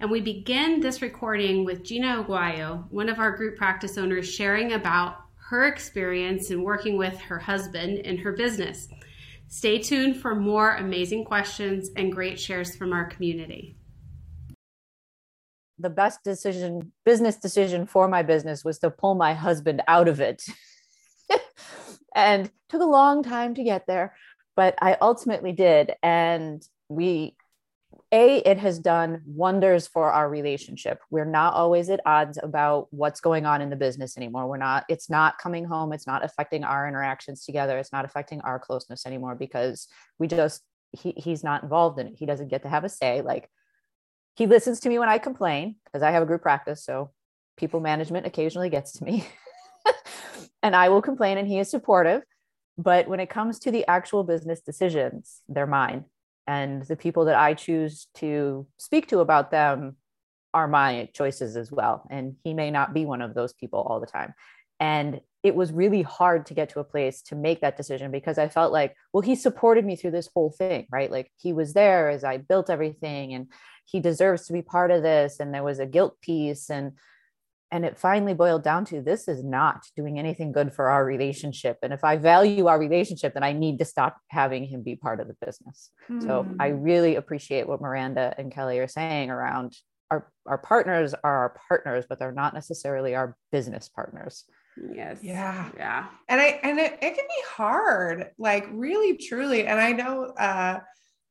And we begin this recording with Gina Aguayo, one of our group practice owners, sharing about her experience in working with her husband in her business. Stay tuned for more amazing questions and great shares from our community. The best decision, business decision for my business was to pull my husband out of it. and took a long time to get there, but I ultimately did. And we a it has done wonders for our relationship. We're not always at odds about what's going on in the business anymore. We're not it's not coming home. It's not affecting our interactions together. It's not affecting our closeness anymore because we just he, he's not involved in it. He doesn't get to have a say. Like he listens to me when i complain because i have a group practice so people management occasionally gets to me. And i will complain and he is supportive. But when it comes to the actual business decisions they're mine and the people that I choose to speak to about them are my choices as well. And he may not be one of those people all the time. And it was really hard to get to a place to make that decision because I felt like, well, he supported me through this whole thing, right? Like he was there as I built everything and he deserves to be part of this. And there was a guilt piece. And and it finally boiled down to this is not doing anything good for our relationship. And if i value our relationship then i need to stop having him be part of the business. Mm. so i hmm. really appreciate what miranda and kelly are saying around our our partners are our partners but they're not necessarily our business partners. Yes. Yeah. Yeah. And i and it, it can be hard like really truly. And i know uh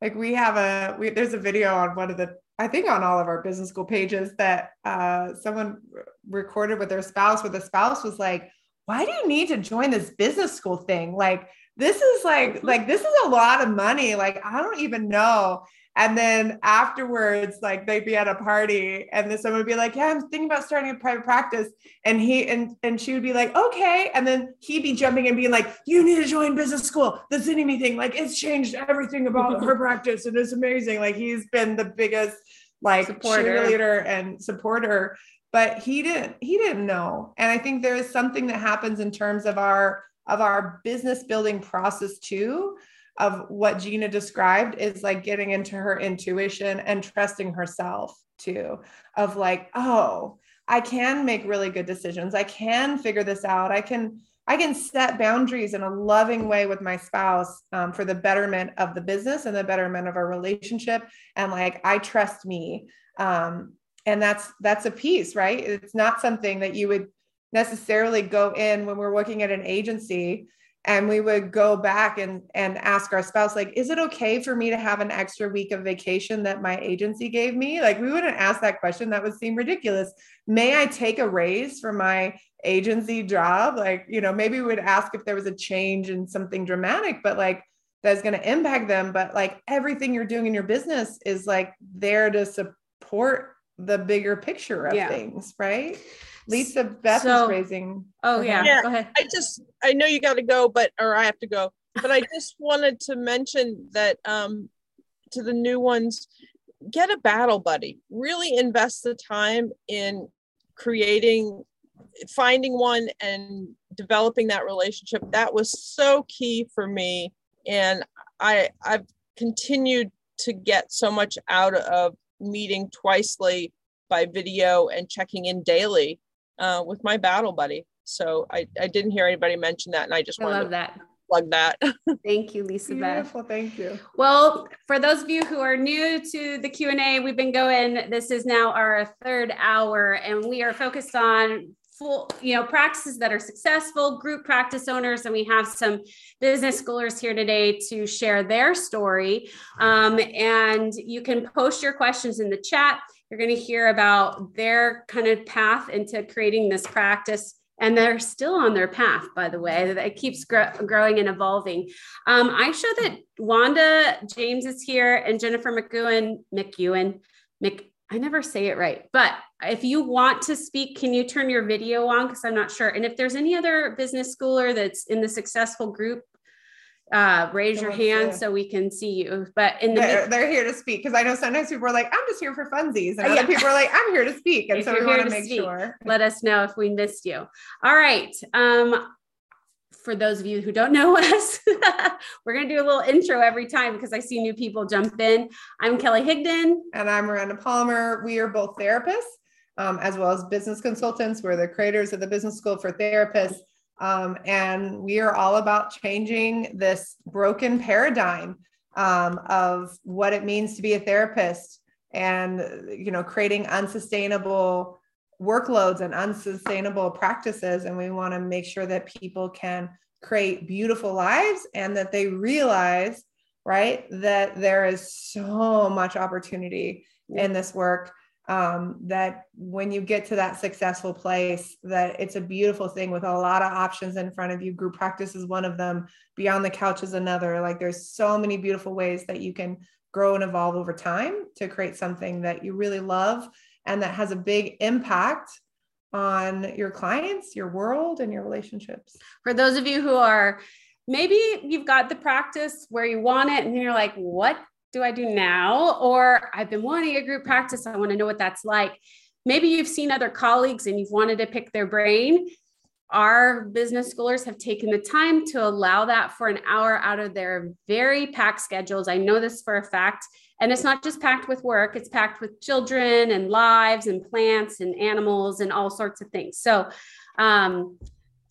like we have a we, there's a video on one of the I think on all of our business school pages that uh, someone recorded with their spouse, where the spouse was like, "Why do you need to join this business school thing? Like, this is like, like this is a lot of money. Like, I don't even know." And then afterwards, like they'd be at a party and then someone would be like, Yeah, I'm thinking about starting a private practice. And he and and she would be like, Okay. And then he'd be jumping and being like, You need to join business school. The Zynnyme thing, like it's changed everything about her practice. And it's amazing. Like he's been the biggest like supporter. cheerleader and supporter. But he didn't, he didn't know. And I think there is something that happens in terms of our of our business building process too of what Gina described is like getting into her intuition and trusting herself too, of like, oh, I can make really good decisions. I can figure this out. I can I can set boundaries in a loving way with my spouse um, for the betterment of the business and the betterment of our relationship. And like I trust me, um, and that's that's a piece, right? It's not something that you would necessarily go in when we're working at an agency and we would go back and and ask our spouse like is it okay for me to have an extra week of vacation that my agency gave me? Like we wouldn't ask that question. That would seem ridiculous. May i take a raise for my agency job? Like you know maybe we would ask if there was a change in something dramatic but like that's going to impact them. But like everything you're doing in your business is like there to support the bigger picture of yeah. things right Lisa Beth so, is raising. Oh yeah. yeah. Go ahead. I just I know you got to go, but or I have to go. But I just wanted to mention that um, to the new ones, get a battle buddy. Really invest the time in creating, finding one, and developing that relationship. That was so key for me, and I I've continued to get so much out of meeting twicely by video and checking in daily uh, with my battle buddy. So I, I didn't hear anybody mention that, and I just I wanted love to that. plug that. Thank you, Lisa Beautiful, Beth. Thank you. Well, for those of you who are new to the Q and A, we've been going. This is now our third hour, and we are focused on full, you know, practices that are successful, group practice owners, and we have some business schoolers here today to share their story. Um, and you can post your questions in the chat. You're going to hear about their kind of path into creating this practice. And they're still on their path, by the way. It keeps growing and evolving. Um, I show that Wanda James is here and Jennifer McEwen, McEwen, Mc, I never say it right, but if you want to speak, can you turn your video on? Because I'm not sure. And if there's any other business schooler that's in the successful group, uh, raise your hand so we can see you. But in the they're, they're here to speak because I know sometimes people are like, I'm just here for funsies, and other Yeah. people are like, I'm here to speak, and If so we want here to to make speak. sure. let us know if we missed you. All right. Um, for those of you who don't know us, we're going to do a little intro every time because I see new people jump in. I'm Kelly Higdon. And I'm Miranda Palmer. We are both therapists um, as well as business consultants. We're the creators of the Business School for Therapists. Um, and we are all about changing this broken paradigm um, of what it means to be a therapist and, you know, creating unsustainable workloads and unsustainable practices. And we want to make sure that people can create beautiful lives and that they realize right that there is so much opportunity in this work um, that when you get to that successful place that it's a beautiful thing with a lot of options in front of you. Group practice is one of them. Beyond the couch is another. Like there's so many beautiful ways that you can grow and evolve over time to create something that you really love and that has a big impact on your clients your world and your relationships For those of you who are maybe you've got the practice where you want it and you're like, what do I do now? Or I've been wanting a group practice. I want to know what that's like. Maybe you've seen other colleagues and you've wanted to pick their brain. Our business schoolers have taken the time to allow that for an hour out of their very packed schedules. I know this for a fact. And it's not just packed with work, it's packed with children and lives and plants and animals and all sorts of things. So, um,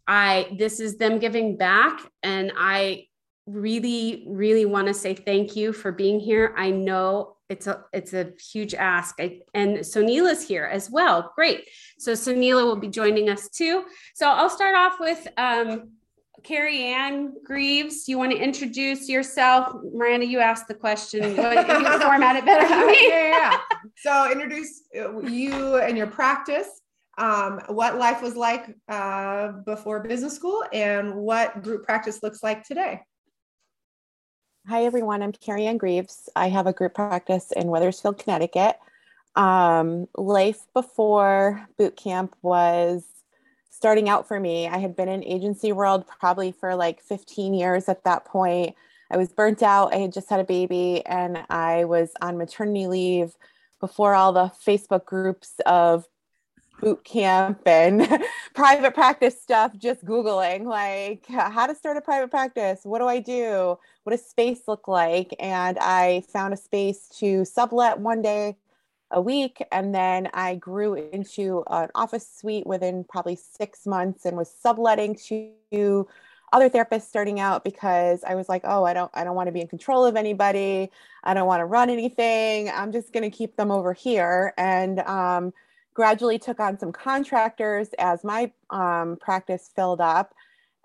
I this is them giving back and I really really want to say thank you for being here. I know it's a it's a huge ask. I, and Sonila's here as well. Great. So Sonila will be joining us too. So I'll start off with um Carrie Ann Greaves, you want to introduce yourself? Miranda, you asked the question. You format it better than me. yeah, yeah. yeah. So introduce uh, you and your practice, um, what life was like uh, before business school, and what group practice looks like today. Hi, everyone. I'm Carrie Ann Greaves. I have a group practice in Wethersfield, Connecticut. Um, life before boot camp was starting out for me. I had been in agency world probably for like 15 years at that point. I was burnt out. I had just had a baby and I was on maternity leave before all the Facebook groups of boot camp and private practice stuff, just Googling like how to start a private practice. What do I do? What does space look like? And I found a space to sublet one day a week. And then I grew into an office suite within probably six months and was subletting to other therapists starting out because I was like, oh, I don't, I don't want to be in control of anybody. I don't want to run anything. I'm just going to keep them over here. And um, gradually took on some contractors as my um, practice filled up.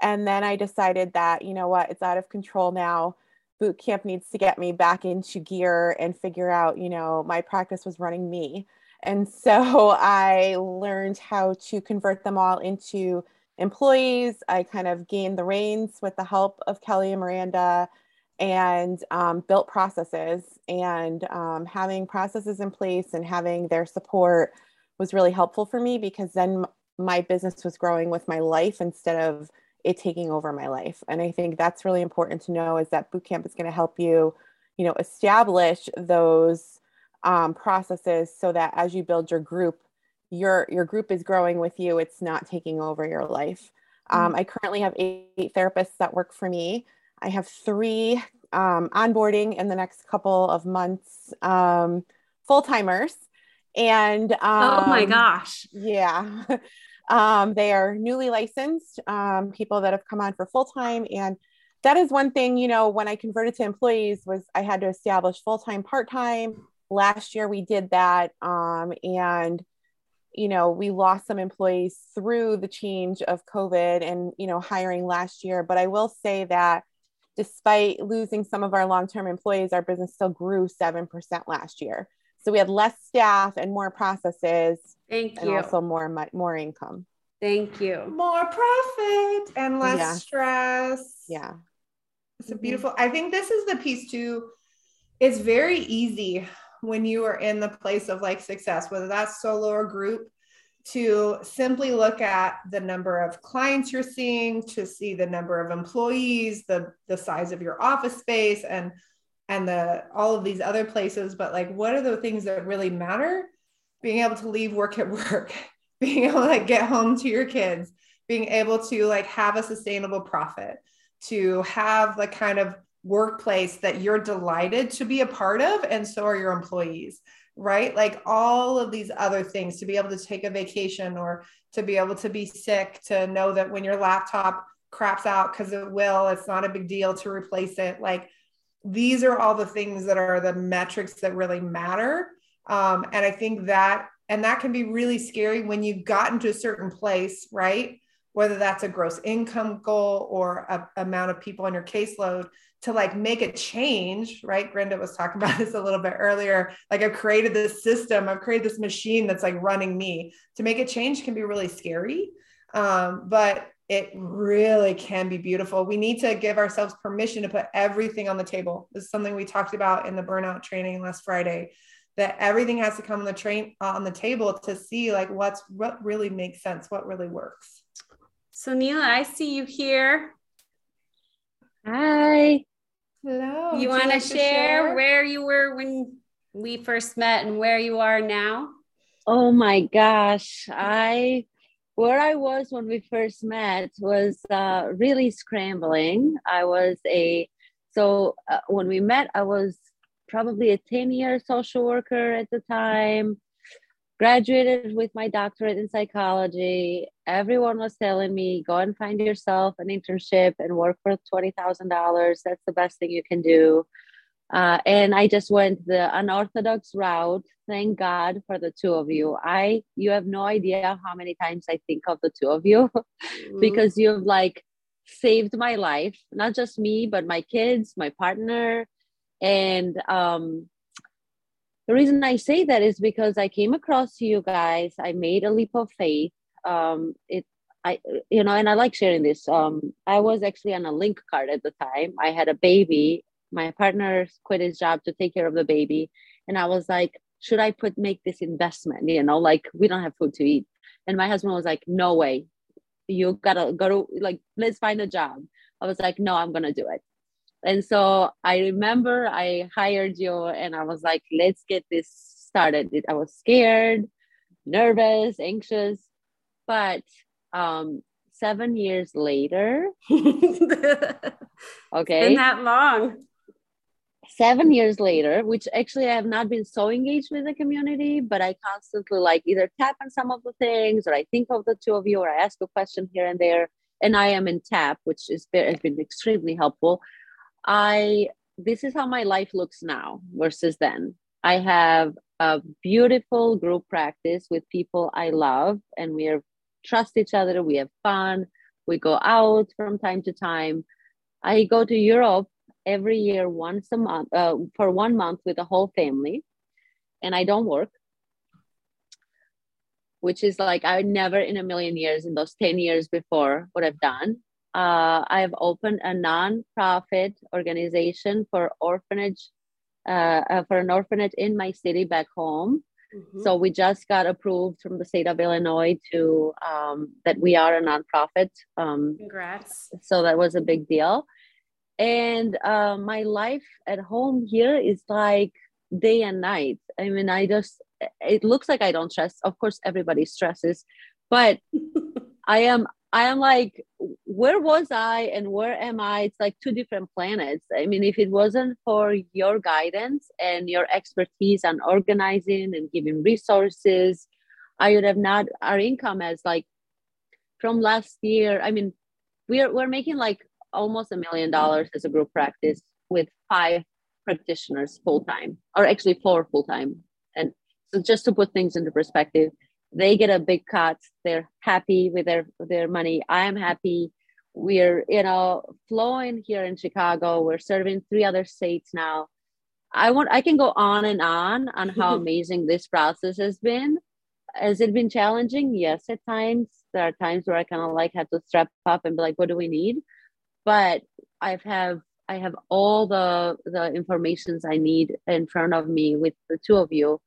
And then I decided that, you know what, it's out of control now. Boot camp needs to get me back into gear and figure out, you know, my practice was running me. And so I learned how to convert them all into employees. I kind of gained the reins with the help of Kelly and Miranda and um, built processes. And um, having processes in place and having their support was really helpful for me because then my business was growing with my life instead of it taking over my life. And I think that's really important to know is that boot camp is going to help you, you know, establish those um, processes so that as you build your group, your your group is growing with you. It's not taking over your life. Um, I currently have eight, eight therapists that work for me. I have three um, onboarding in the next couple of months, um, full timers. And oh my um, gosh. yeah. Um, they are newly licensed um, people that have come on for full time. And that is one thing, you know, when I converted to employees was I had to establish full time, part time. Last year we did that. Um, and, you know, we lost some employees through the change of COVID and, you know, hiring last year. But I will say that despite losing some of our long term employees, our business still grew 7% last year. So we had less staff and more processes Thank you. and also more more income. Thank you. More profit and less Yeah. stress. Yeah. It's a Mhm. beautiful. I think this is the piece too. It's very easy when you are in the place of like success, whether that's solo or group, to simply look at the number of clients you're seeing, to see the number of employees, the the size of your office space, and and the all of these other places. But like, what are the things that really matter? Being able to leave work at work, being able to like, get home to your kids, being able to like have a sustainable profit, to have the kind of workplace that you're delighted to be a part of, and so are your employees right? Like all of these other things to be able to take a vacation or to be able to be sick, to know that when your laptop craps out, because it will, it's not a big deal to replace it. Like these are all the things that are the metrics that really matter. Um, and I think that, and that can be really scary when you've gotten to a certain place, right? Whether that's a gross income goal or a amount of people on your caseload to like make a change, right? Brenda was talking about this a little bit earlier. Like I've created this system, I've created this machine that's like running me. To make a change can be really scary, um, but it really can be beautiful. We need to give ourselves permission to put everything on the table. This is something we talked about in the burnout training last Friday. That everything has to come on the train uh, on the table to see like what's what really makes sense, what really works. So Neela, I see you here. Hi. Hello. You want like to share where you were when we first met and where you are now? Oh my gosh. I where I was when we first met was uh, really scrambling. I was a so uh, when we met, I was probably a 10 year social worker at the time graduated with my doctorate in psychology. Everyone was telling me, go and find yourself an internship and work for $20,000. That's the best thing you can do. Uh, and I just went the unorthodox route. Thank God for the two of you. I, you have no idea how many times I think of the two of you mm-hmm. because you've like saved my life, not just me, but my kids, my partner. And um, the reason I say that is because I came across you guys. I made a leap of faith. Um, it, I, you know, and I like sharing this. Um, I was actually on a link card at the time. I had a baby. My partner quit his job to take care of the baby, and I was like, should I put make this investment? You know, like we don't have food to eat. And my husband was like, no way. You gotta go to like let's find a job. I was like, no, I'm gonna do it. And so I remember I hired you and I was like, let's get this started. I was scared, nervous, anxious, but um, seven years later, okay, been that long. Seven years later, which actually I have not been so engaged with the community, but I constantly like either tap on some of the things, or I think of the two of you, or I ask a question here and there, and I am in tap, which is has been extremely helpful. I this is how my life looks now versus then. I have a beautiful group practice with people I love, and we are, trust each other. We have fun. We go out from time to time. I go to Europe every year, once a month, uh, for one month with the whole family, and I don't work, which is like I never in a million years in those 10 years before would have done uh, I have opened a non-profit organization for orphanage, uh, uh, for an orphanage in my city back home. Mm-hmm. So we just got approved from the state of Illinois to um, that we are a nonprofit. Um, Congrats! So that was a big deal. And uh, my life at home here is like day and night. I mean, I just it looks like I don't stress. Of course, everybody stresses, but I am I am like, where was I and where am I? It's like two different planets. I mean, if it wasn't for your guidance and your expertise on organizing and giving resources, I would have not our income as like from last year. I mean, we're we're making like almost a million dollars as a group practice with five practitioners full time, or actually four full time. And so just to put things into perspective, they get a big cut. They're happy with their their money. I'm happy. We're you know flowing here in chicago. We're serving three other states now. I want i can go on and on on how amazing this process has been. Has it been challenging? Yes at times. There are times where i kind of like had to strap up and be like what do we need but i've have I have all the the informations I need in front of me with the two of you,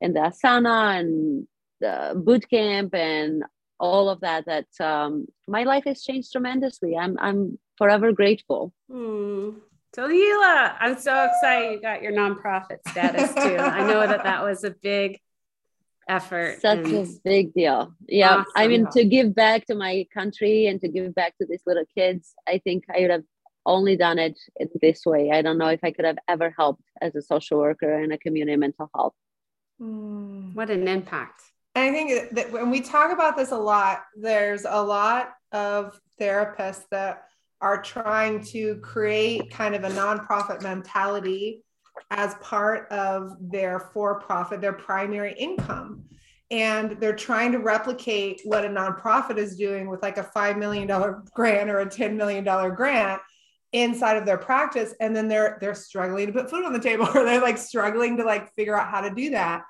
and the asana and the boot camp and all of that. That um, my life has changed tremendously. I'm I'm forever grateful. So Hila, I'm so excited you got your nonprofit status too. I know that that was a big effort. Such a big deal. Yeah. I mean, to give back to my country and to give back to these little kids, I think I would have only done it in this way. I don't know if I could have ever helped as a social worker in a community mental health. Mm. what an impact. I think that when we talk about this a lot, there's a lot of therapists that are trying to create kind of a nonprofit mentality as part of their for profit, their primary income. And they're trying to replicate what a nonprofit is doing with like a $5 million grant or a $10 million grant inside of their practice and then they're they're struggling to put food on the table or they're like struggling to like figure out how to do that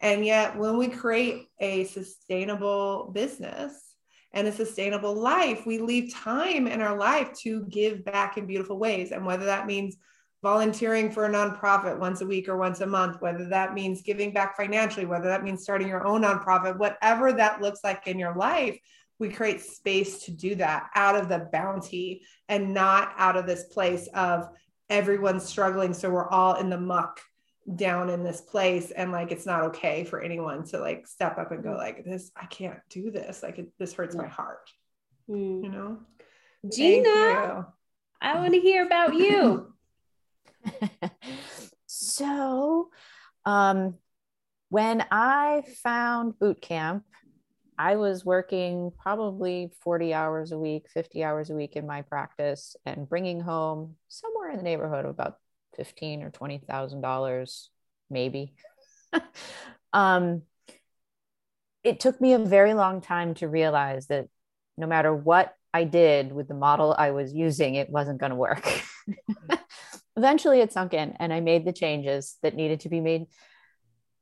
and yet, when we create a sustainable business and a sustainable life, we leave time in our life to give back in beautiful ways. And whether that means volunteering for a nonprofit once a week or once a month, whether that means giving back financially, whether that means starting your own nonprofit, whatever that looks like in your life, we create space to do that out of the bounty and not out of this place of everyone's struggling. So we're all in the muck down in this place and like it's not okay for anyone to like step up and go like this i can't do this like it, this hurts my heart Hmm. you know Gina. I want to hear about you. so um, when I found boot camp, I was working probably 40 hours a week, 50 hours a week in my practice and bringing home somewhere in the neighborhood of about 15 or 20,000 dollars maybe. um, it took me a very long time to realize that no matter what I did with the model I was using, it wasn't going to work. Eventually, it sunk in, and I made the changes that needed to be made.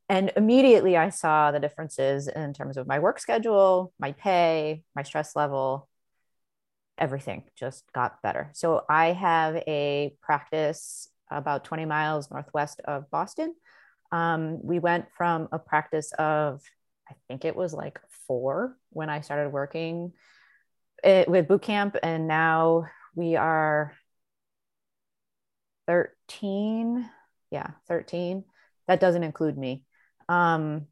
And immediately, I saw the differences in terms of my work schedule, my pay, my stress level. Everything just got better. So, I have a practice about 20 miles northwest of Boston. Um, we went from a practice of, I think it was like four when I started working it, with boot camp, and now we are 13. Yeah, 13. That doesn't include me. Um,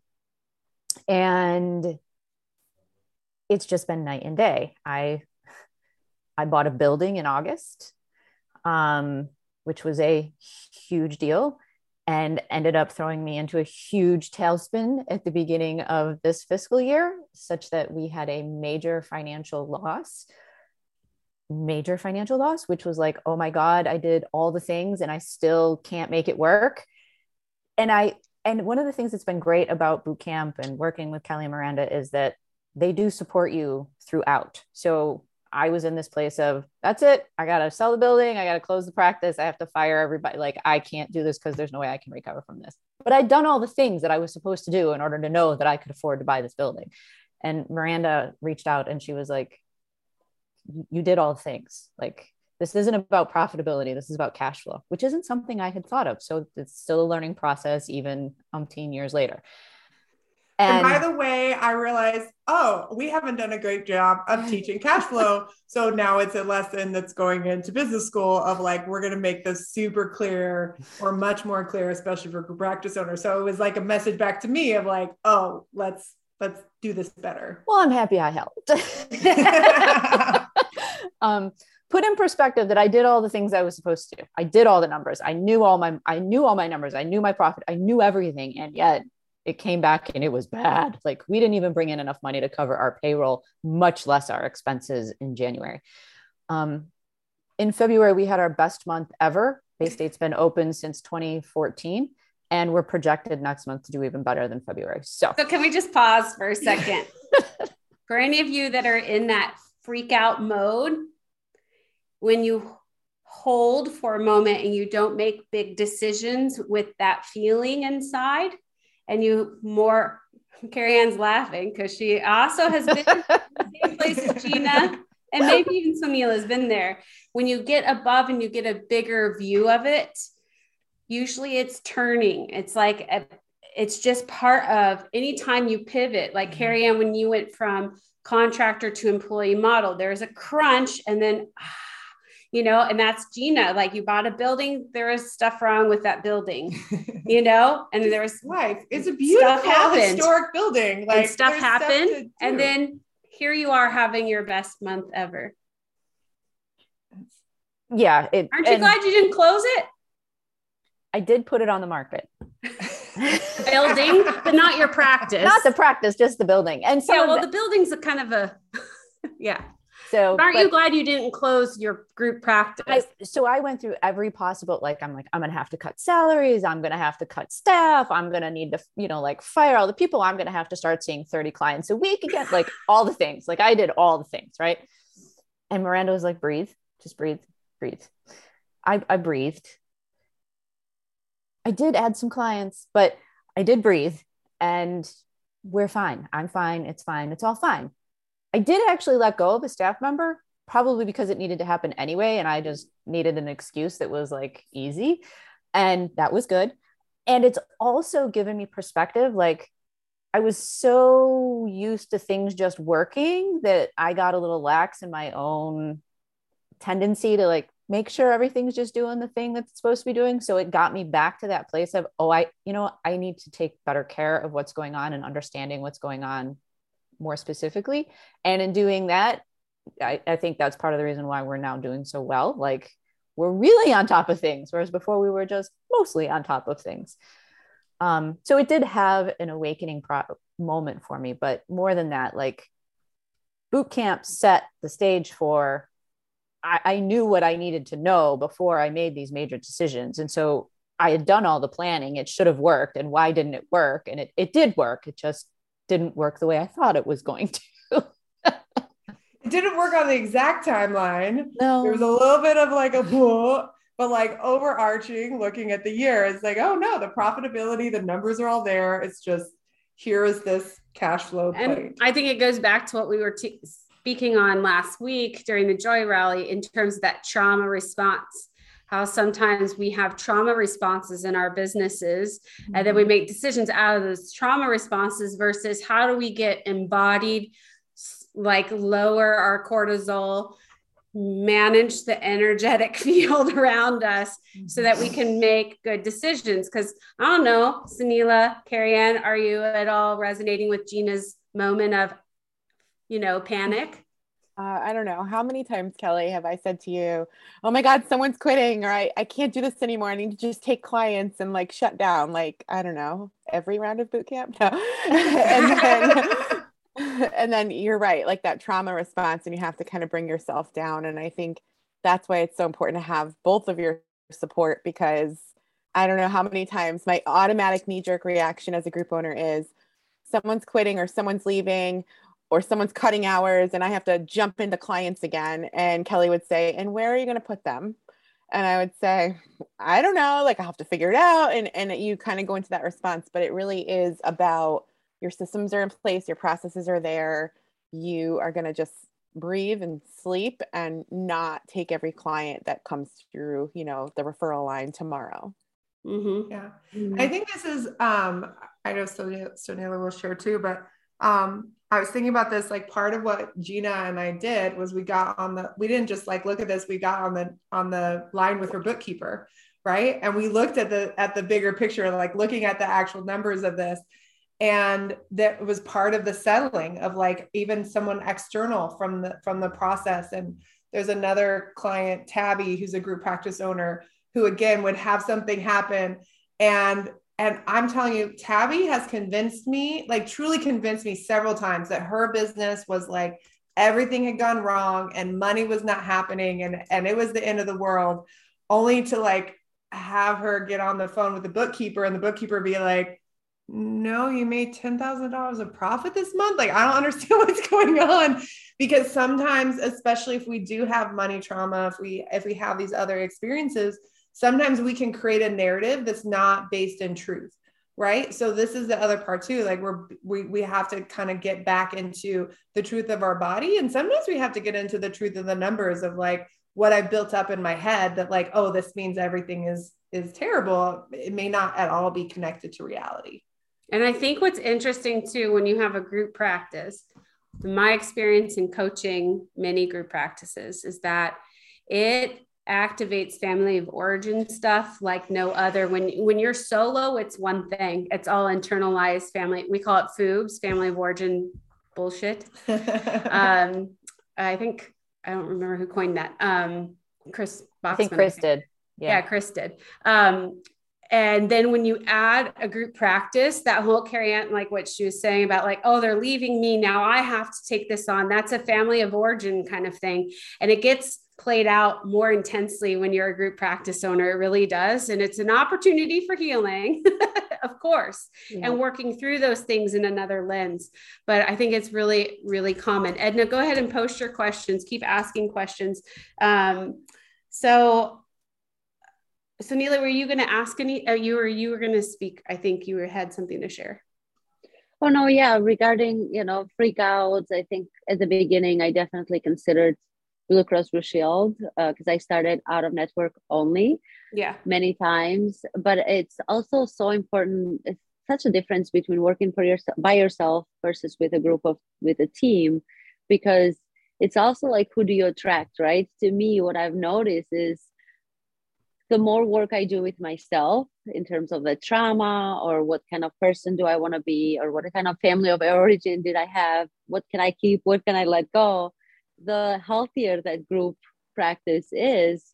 and it's just been night and day. I I bought a building in August, um, which was a huge deal and ended up throwing me into a huge tailspin at the beginning of this fiscal year, such that we had a major financial loss. Major financial loss, which was like, oh my God, I did all the things and I still can't make it work. And I, and one of the things that's been great about boot camp and working with Kelly and Miranda is that they do support you throughout. So I was in this place of that's it. I got to sell the building. I got to close the practice. I have to fire everybody. Like, I can't do this because there's no way I can recover from this. But I'd done all the things that I was supposed to do in order to know that I could afford to buy this building. And Miranda reached out and she was like, "You- You did all the things. Like, this isn't about profitability. This is about cash flow, which isn't something I had thought of. So it's still a learning process, even umpteen years later. And, by the way, I realized, oh, we haven't done a great job of teaching cash flow. so now it's a lesson that's going into business school of like, we're going to make this super clear or much more clear, especially for practice owners. So it was like a message back to me of like, oh, let's let's do this better. well, I'm happy I helped. um, put in perspective that I did all the things I was supposed to. I did all the numbers. I knew all my I knew all my numbers. I knew my profit. I knew everything, and yet it came back and it was bad. Like we didn't even bring in enough money to cover our payroll, much less our expenses in January. Um, in February, we had our best month ever. Bay State's been open since 2014, and we're projected next month to do even better than February. So So can we just pause for a second? for any of you that are in that freak out mode, when you hold for a moment and you don't make big decisions with that feeling inside, and you more Carrie Ann's laughing because she also has been in the same place as Gina and maybe even Sunil has been there. When you get above and you get a bigger view of it, usually it's turning. It's like a, it's just part of anytime you pivot, like mm-hmm. Carrie Ann, when you went from contractor to employee model, there's a crunch and then you know, and that's Gina. Like you bought a building, there is stuff wrong with that building, you know, and there was life. It's a beautiful historic building. Like and stuff happened, stuff and then here you are having your best month ever. Yeah. It, Aren't you glad you didn't close it? I did put it on the market. building, but not your practice. Not the practice, just the building. And so, yeah, well, the, building's a kind of a, yeah. So aren't but, you glad you didn't close your group practice? I, so I went through every possible, like, I'm like, I'm going to have to cut salaries. I'm going to have to cut staff. I'm going to need to, you know, like fire all the people. I'm going to have to start seeing 30 clients a week again, like all the things. Like I did all the things. Right. And Miranda was like, breathe, just breathe, breathe. I, I breathed. I did add some clients, but I did breathe and we're fine. I'm fine. It's fine. It's all fine. I did actually let go of a staff member, probably because it needed to happen anyway. And I just needed an excuse that was like easy. And that was good. And it's also given me perspective. Like, I was so used to things just working that I got a little lax in my own tendency to like make sure everything's just doing the thing that's supposed to be doing. So it got me back to that place of, oh, I, you know, I need to take better care of what's going on and understanding what's going on more specifically. And in doing that, I, I think that's part of the reason why we're now doing so well. Like we're really on top of things, whereas before we were just mostly on top of things. Um, so it did have an awakening pro- moment for me, but more than that, like boot camp set the stage for I, I knew what I needed to know before I made these major decisions. And so I had done all the planning. It should have worked. And why didn't it work? And it, it did work. It just didn't work the way I thought it was going to. it didn't work on the exact timeline. No. There was a little bit of like a whoa, but like overarching, looking at the year, it's like, oh no, the profitability, the numbers are all there. It's just here is this cash flow and I think it goes back to what we were t- speaking on last week during the Joy Rally in terms of that trauma response how sometimes we have trauma responses in our businesses mm-hmm. and then we mm-hmm. make decisions out of those trauma responses versus how do we get embodied like lower our cortisol manage the energetic field around us mm-hmm. so that we can make good decisions because i don't know Sunila, Carrie Ann, are you at all resonating with gina's moment of you know panic uh, I don't know how many times, Kelly, have I said to you, "Oh my God, someone's quitting," or "I I can't do this anymore. I need to just take clients and like shut down." Like I don't know, every round of boot camp. No. and then, and then you're right, like that trauma response, and you have to kind of bring yourself down. And I think that's why it's so important to have both of your support because I don't know how many times my automatic knee jerk reaction as a group owner is someone's quitting or someone's leaving or someone's cutting hours and I have to jump into clients again. And Kelly would say, And where are you going to put them? And I would say, I don't know, like I have to figure it out. And, and you kind of go into that response, but it really is about your systems are in place, your processes are there. You are going to just breathe and sleep and not take every client that comes through, you know, the referral line tomorrow. Mm-hmm. Yeah. Mm-hmm. I think this is, um, I know Sonia, Sonia will share too, but um, I was thinking about this, like part of what Gina and I did was we got on the, we didn't just like look at this, we got on the, on the line with her bookkeeper. Right. And we looked at the, at the bigger picture, like looking at the actual numbers of this. And that was part of the settling of like even someone external from the, from the process. And there's another client, Tabby, who's a group practice owner who again would have something happen and and I'm telling you, Tabby has convinced me, like truly convinced me several times that her business was like everything had gone wrong and money was not happening and, and it was the end of the world, only to like have her get on the phone with the bookkeeper and the bookkeeper be like, no, you made $10,000 of profit this month. Like, I don't understand what's going on because sometimes, especially if we do have money trauma, if we, if we have these other experiences, sometimes we can create a narrative that's not based in truth right? So this is the other part too like we're we, we have to kind of get back into the truth of our body. And sometimes we have to get into the truth of the numbers of like what i built up in my head that like oh this means everything is is terrible. It may not at all be connected to reality. And i think what's interesting too when you have a group practice my experience in coaching many group practices is that it activates family of origin stuff like no other. When when you're solo it's one thing. It's all internalized family. We call it foobs family of origin bullshit. Um i think i don't remember who coined that. Um chris Boxman, i think chris did. Yeah. yeah chris did. Um and then when you add a group practice that whole Carrie Ann like what she was saying about like oh they're leaving me. Now i have to take this on. That's a family of origin kind of thing. And it gets played out more intensely when you're a group practice owner. It really does. And it's an opportunity for healing, of course, yeah. and working through those things in another lens. But I think it's really, really common. Edna, go ahead and post your questions, keep asking questions. Um, so, so Neela, were you going to ask any, uh, you were, you were going to speak. I think you had something to share. Oh no, yeah. Regarding you know freakouts, I think at the beginning I definitely considered Blue Cross Blue Shield because uh, I started out of network only. Yeah. Many times, but it's also so important. It's such a difference between working for yourself by yourself versus with a group of with a team, because it's also like who do you attract, right? To me, what I've noticed is the more work I do with myself in terms of the trauma or what kind of person do I want to be or what kind of family of origin did I have, what can I keep, what can I let go the healthier that group practice is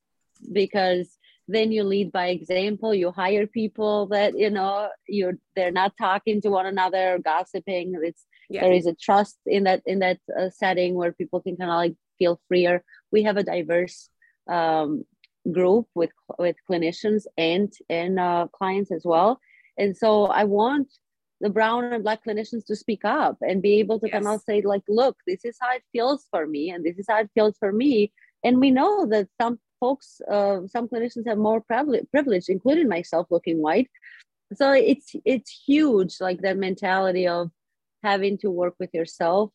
because then you lead by example you hire people that you know you're they're not talking to one another gossiping. It's yeah. there is a trust in that in that uh, setting where people can kind of like feel freer. We have a diverse um, group with with clinicians and and uh, clients as well. And so i want the brown and black clinicians to speak up and be able to yes. kind of say like look this is how it feels for me and this is how it feels for me. And we know that some folks uh, some clinicians have more privilege including myself looking white. So it's it's huge like that mentality of having to work with yourself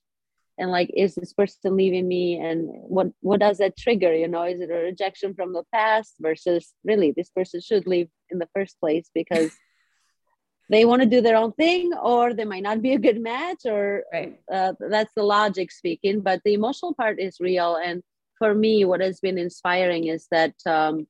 and like is this person leaving me? And what what does that trigger? You know is it a rejection from the past versus really this person should leave in the first place because they want to do their own thing or they might not be a good match or right. uh, that's the logic speaking but the emotional part is real and for me what has been inspiring is that um,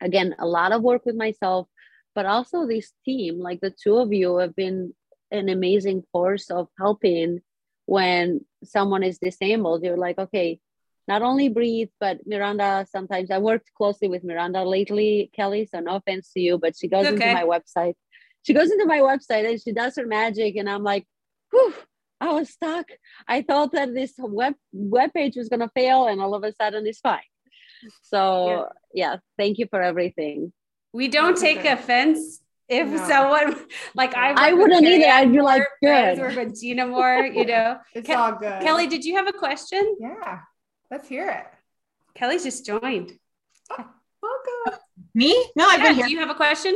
again a lot of work with myself but also this team like the two of you have been an amazing force of helping when someone is disabled you're like okay not only breathe but miranda sometimes i worked closely with miranda lately kelly so no offense to you but she goes okay. into my website she goes into my website and she does her magic and i'm like whew i was stuck i thought that this web web page was going to fail and all of a sudden it's fine so yeah, yeah thank you for everything we don't take offense if no. someone like I, I wouldn't either. I'd be like, good. Or with Gina more, you know. it's Ke- all good. Kelly, did you have a question? Yeah, let's hear it. Kelly's just joined. Oh, welcome. Me? No, I've yeah, been here. Do you have a question?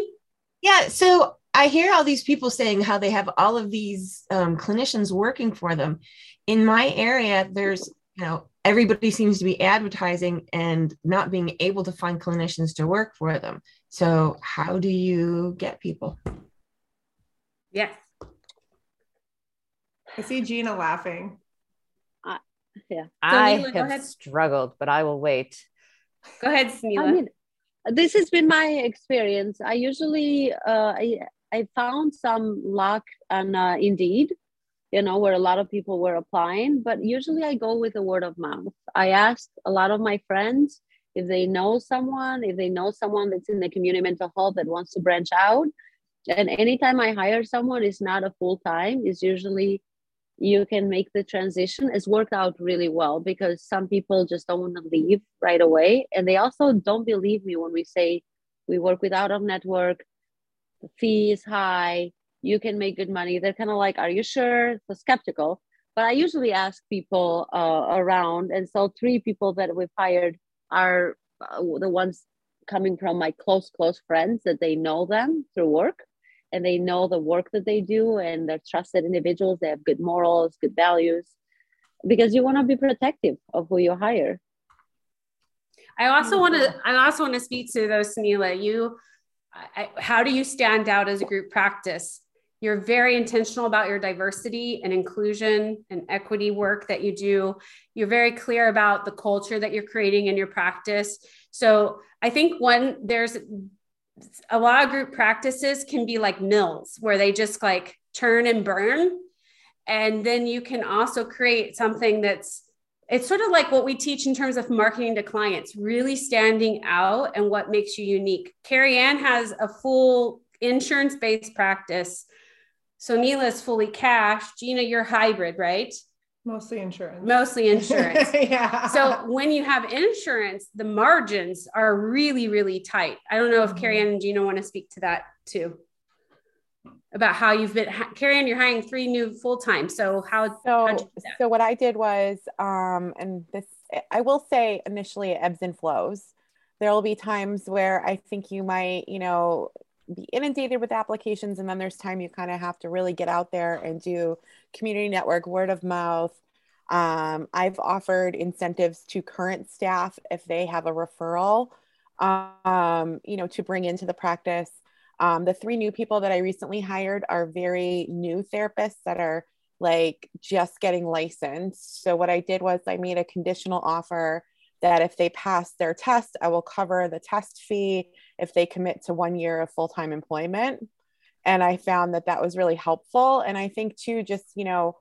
Yeah. So I hear all these people saying how they have all of these um, clinicians working for them. In my area, there's, you know, everybody seems to be advertising and not being able to find clinicians to work for them. So, how do you get people? Yes. I see Gina laughing. Uh, yeah. So I Neela, have struggled, but I will wait. Go ahead, Neela. I mean, this has been my experience. I usually uh, I I found some luck on uh, Indeed, you know, where a lot of people were applying, but usually I go with the word of mouth. I ask a lot of my friends if they know someone, if they know someone that's in the community mental health that wants to branch out. And anytime I hire someone, it's not a full time, it's usually you can make the transition. It's worked out really well because some people just don't want to leave right away. And they also don't believe me when we say we work with out of network the fee is high, you can make good money. They're kind of like, are you sure? So skeptical. But I usually ask people uh, around. And so three people that we've hired are uh, the ones coming from my close, close friends that they know them through work. and they know the work that they do and they're trusted individuals they have good morals good values because you want to be protective of who you hire I also want to. I also want to speak to those, Sunila. You, I, how do you stand out as a group practice? You're very intentional about your diversity and inclusion and equity work that you do. You're very clear about the culture that you're creating in your practice. So I think one, there's a lot of group practices can be like mills where they just like turn and burn. And then you can also create something that's it's sort of like what we teach in terms of marketing to clients, really standing out and what makes you unique. Carrie Ann has a full insurance based practice. So is fully cash. Gina, you're hybrid, right? Mostly insurance. Mostly insurance. yeah. So when you have insurance, the margins are really, really tight. I don't know if mm-hmm. Carrie Ann and Gina want to speak to that too about how you've been carrying you're hiring three new full-time. So how so so what i did was um and this i will say initially it ebbs and flows. There will be times where i think you might you know be inundated with applications and then there's time you kind of have to really get out there and do community network word of mouth. Um, i've offered incentives to current staff if they have a referral um, you know to bring into the practice um, the three new people that I recently hired are very new therapists that are like just getting licensed. So, what I did was I made a conditional offer that if they pass their test, I will cover the test fee if they commit to one year of full time employment. And I found that that was really helpful. And I think, too, just, you know,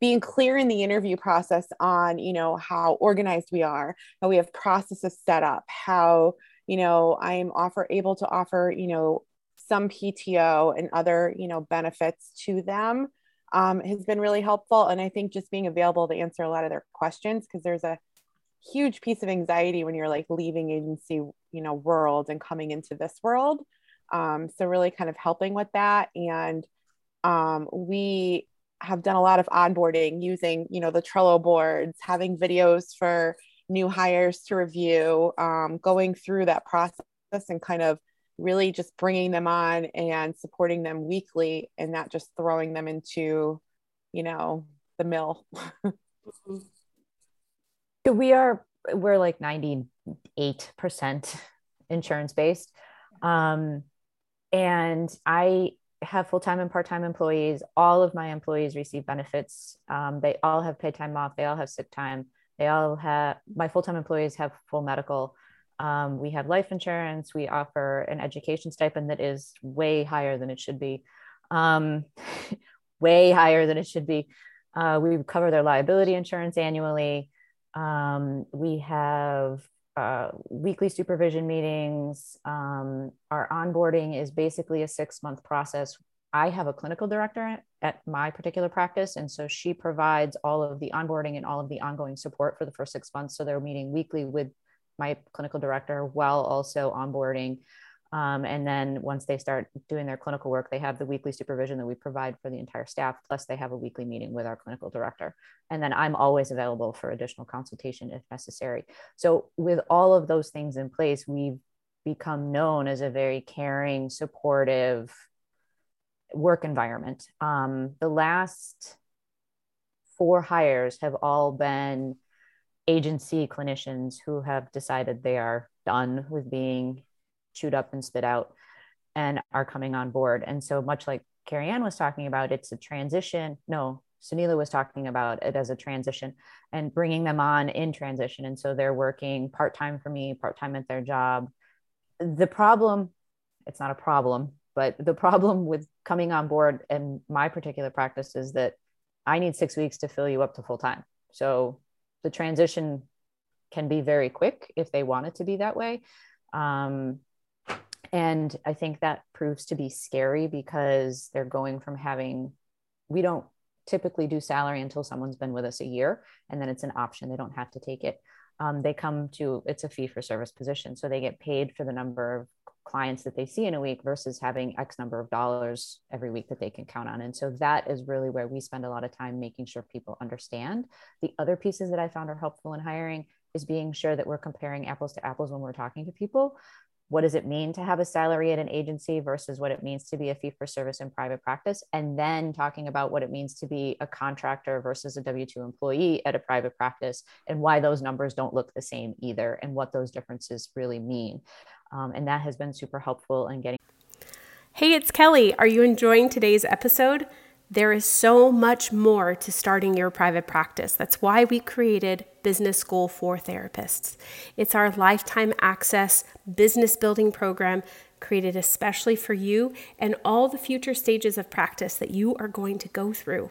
being clear in the interview process on you know how organized we are how we have processes set up how you know i'm offer able to offer you know some pto and other you know benefits to them um, has been really helpful. And i think just being available to answer a lot of their questions because there's a huge piece of anxiety when you're like leaving agency you know world and coming into this world. Um, so really kind of helping with that. And um, we have done a lot of onboarding using you know the trello boards having videos for new hires to review, um, going through that process and kind of really just bringing them on and supporting them weekly and not just throwing them into, you know, the mill. so we are, we're like 98% insurance based. Um, and I have full-time and part-time employees. All of my employees receive benefits. Um, they all have paid time off. They all have sick time. They all have, my full time employees have full medical. Um, we have life insurance. We offer an education stipend that is way higher than it should be, um, way higher than it should be. Uh, we cover their liability insurance annually. Um, we have uh, weekly supervision meetings. Um, our onboarding is basically a six month process I have a clinical director at my particular practice. And so she provides all of the onboarding and all of the ongoing support for the first six months. So they're meeting weekly with my clinical director while also onboarding. Um, and then once they start doing their clinical work, they have the weekly supervision that we provide for the entire staff. Plus, they have a weekly meeting with our clinical director. And then I'm always available for additional consultation if necessary. So, with all of those things in place, we've become known as a very caring, supportive, work environment. Um, the last four hires have all been agency clinicians who have decided they are done with being chewed up and spit out and are coming on board. And so, much like Carrie Ann was talking about, it's a transition. No, Sunila was talking about it as a transition and bringing them on in transition. And so they're working part time for me, part time at their job. The problem, it's not a problem, but the problem with coming on board in my particular practice is that I need six weeks to fill you up to full time. So the transition can be very quick if they want it to be that way. Um, and I think that proves to be scary because they're going from having, we don't typically do salary until someone's been with us a year, and then it's an option. They don't have to take it. Um, they come to, it's a fee for service position. So they get paid for the number of clients that they see in a week versus having X number of dollars every week that they can count on. And so that is really where we spend a lot of time making sure people understand. The other pieces that I found are helpful in hiring is being sure that we're comparing apples to apples when we're talking to people. what does it mean to have a salary at an agency versus what it means to be a fee for service in private practice and then talking about what it means to be a contractor versus a w2 employee at a private practice and why those numbers don't look the same either and what those differences really mean um, and that has been super helpful in getting hey it's kelly are you enjoying today's episode there is so much more to starting your private practice. That's why we created Business School for Therapists. It's our lifetime access business building program created especially for you and all the future stages of practice that you are going to go through.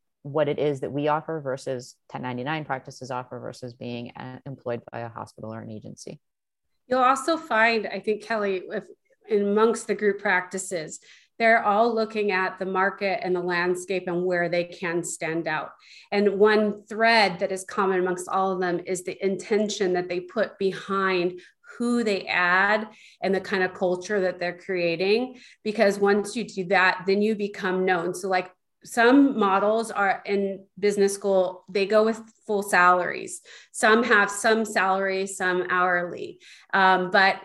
what it is that we offer versus 1099 practices offer versus being uh, employed by a hospital or an agency. You'll also find, I think, Kelly, if amongst the group practices, they're all looking at the market and the landscape and where they can stand out. And one thread that is common amongst all of them is the intention that they put behind who they add and the kind of culture that they're creating. Because once you do that, then you become known. So, like some models are in business school, they go with full salaries. Some have some salary, some hourly. Um, but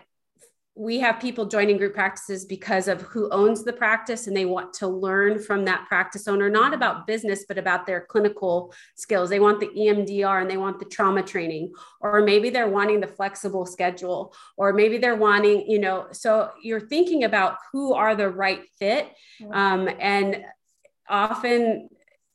we have people joining group practices because of who owns the practice and they want to learn from that practice owner, not about business, but about their clinical skills. They want the EMDR and they want the trauma training, or maybe they're wanting the flexible schedule, or maybe they're wanting, you know, so you're thinking about who are the right fit. Um, and often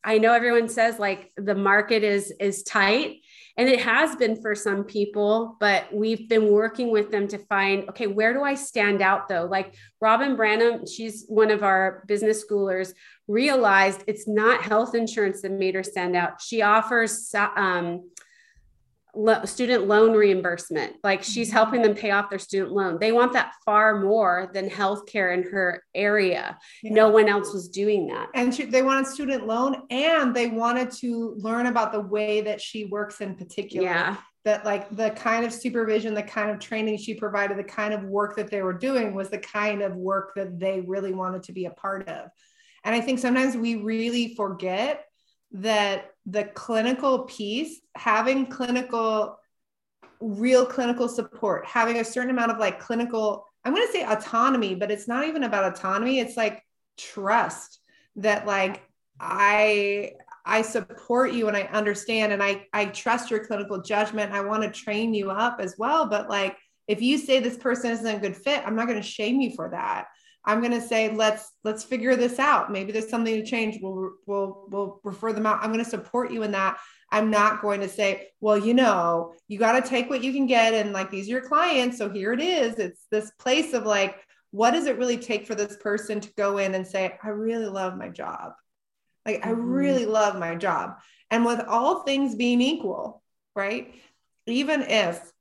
I know everyone says like the market is is tight and it has been for some people but we've been working with them to find okay where do i stand out though? Like robin branham she's one of our business schoolers realized it's not health insurance that made her stand out. She offers um, lo- student loan reimbursement. Like she's mm-hmm. helping them pay off their student loan. They want that far more than healthcare in her area. Yeah. No one else was doing that. And she, they wanted student loan and they wanted to learn about the way that she works in particular. Yeah. That like the kind of supervision, the kind of training she provided, the kind of work that they were doing was the kind of work that they really wanted to be a part of. And I think sometimes we really forget that the clinical piece, having clinical, real clinical support, having a certain amount of like clinical, I'm going to say autonomy, but it's not even about autonomy. It's like trust that like I I support you and I understand and I I trust your clinical judgment. I want to train you up as well, but like if you say this person isn't a good fit, I'm not going to shame you for that. I'm going to say let's let's figure this out. Maybe there's something to change. We'll we'll we'll refer them out. I'm going to support you in that. I'm not going to say, well, you know, you got to take what you can get and like these are your clients, so here it is. It's this place of like what does it really take for this person to go in and say, I really love my job. Like I mm-hmm. really love my job. And with all things being equal, right? Even if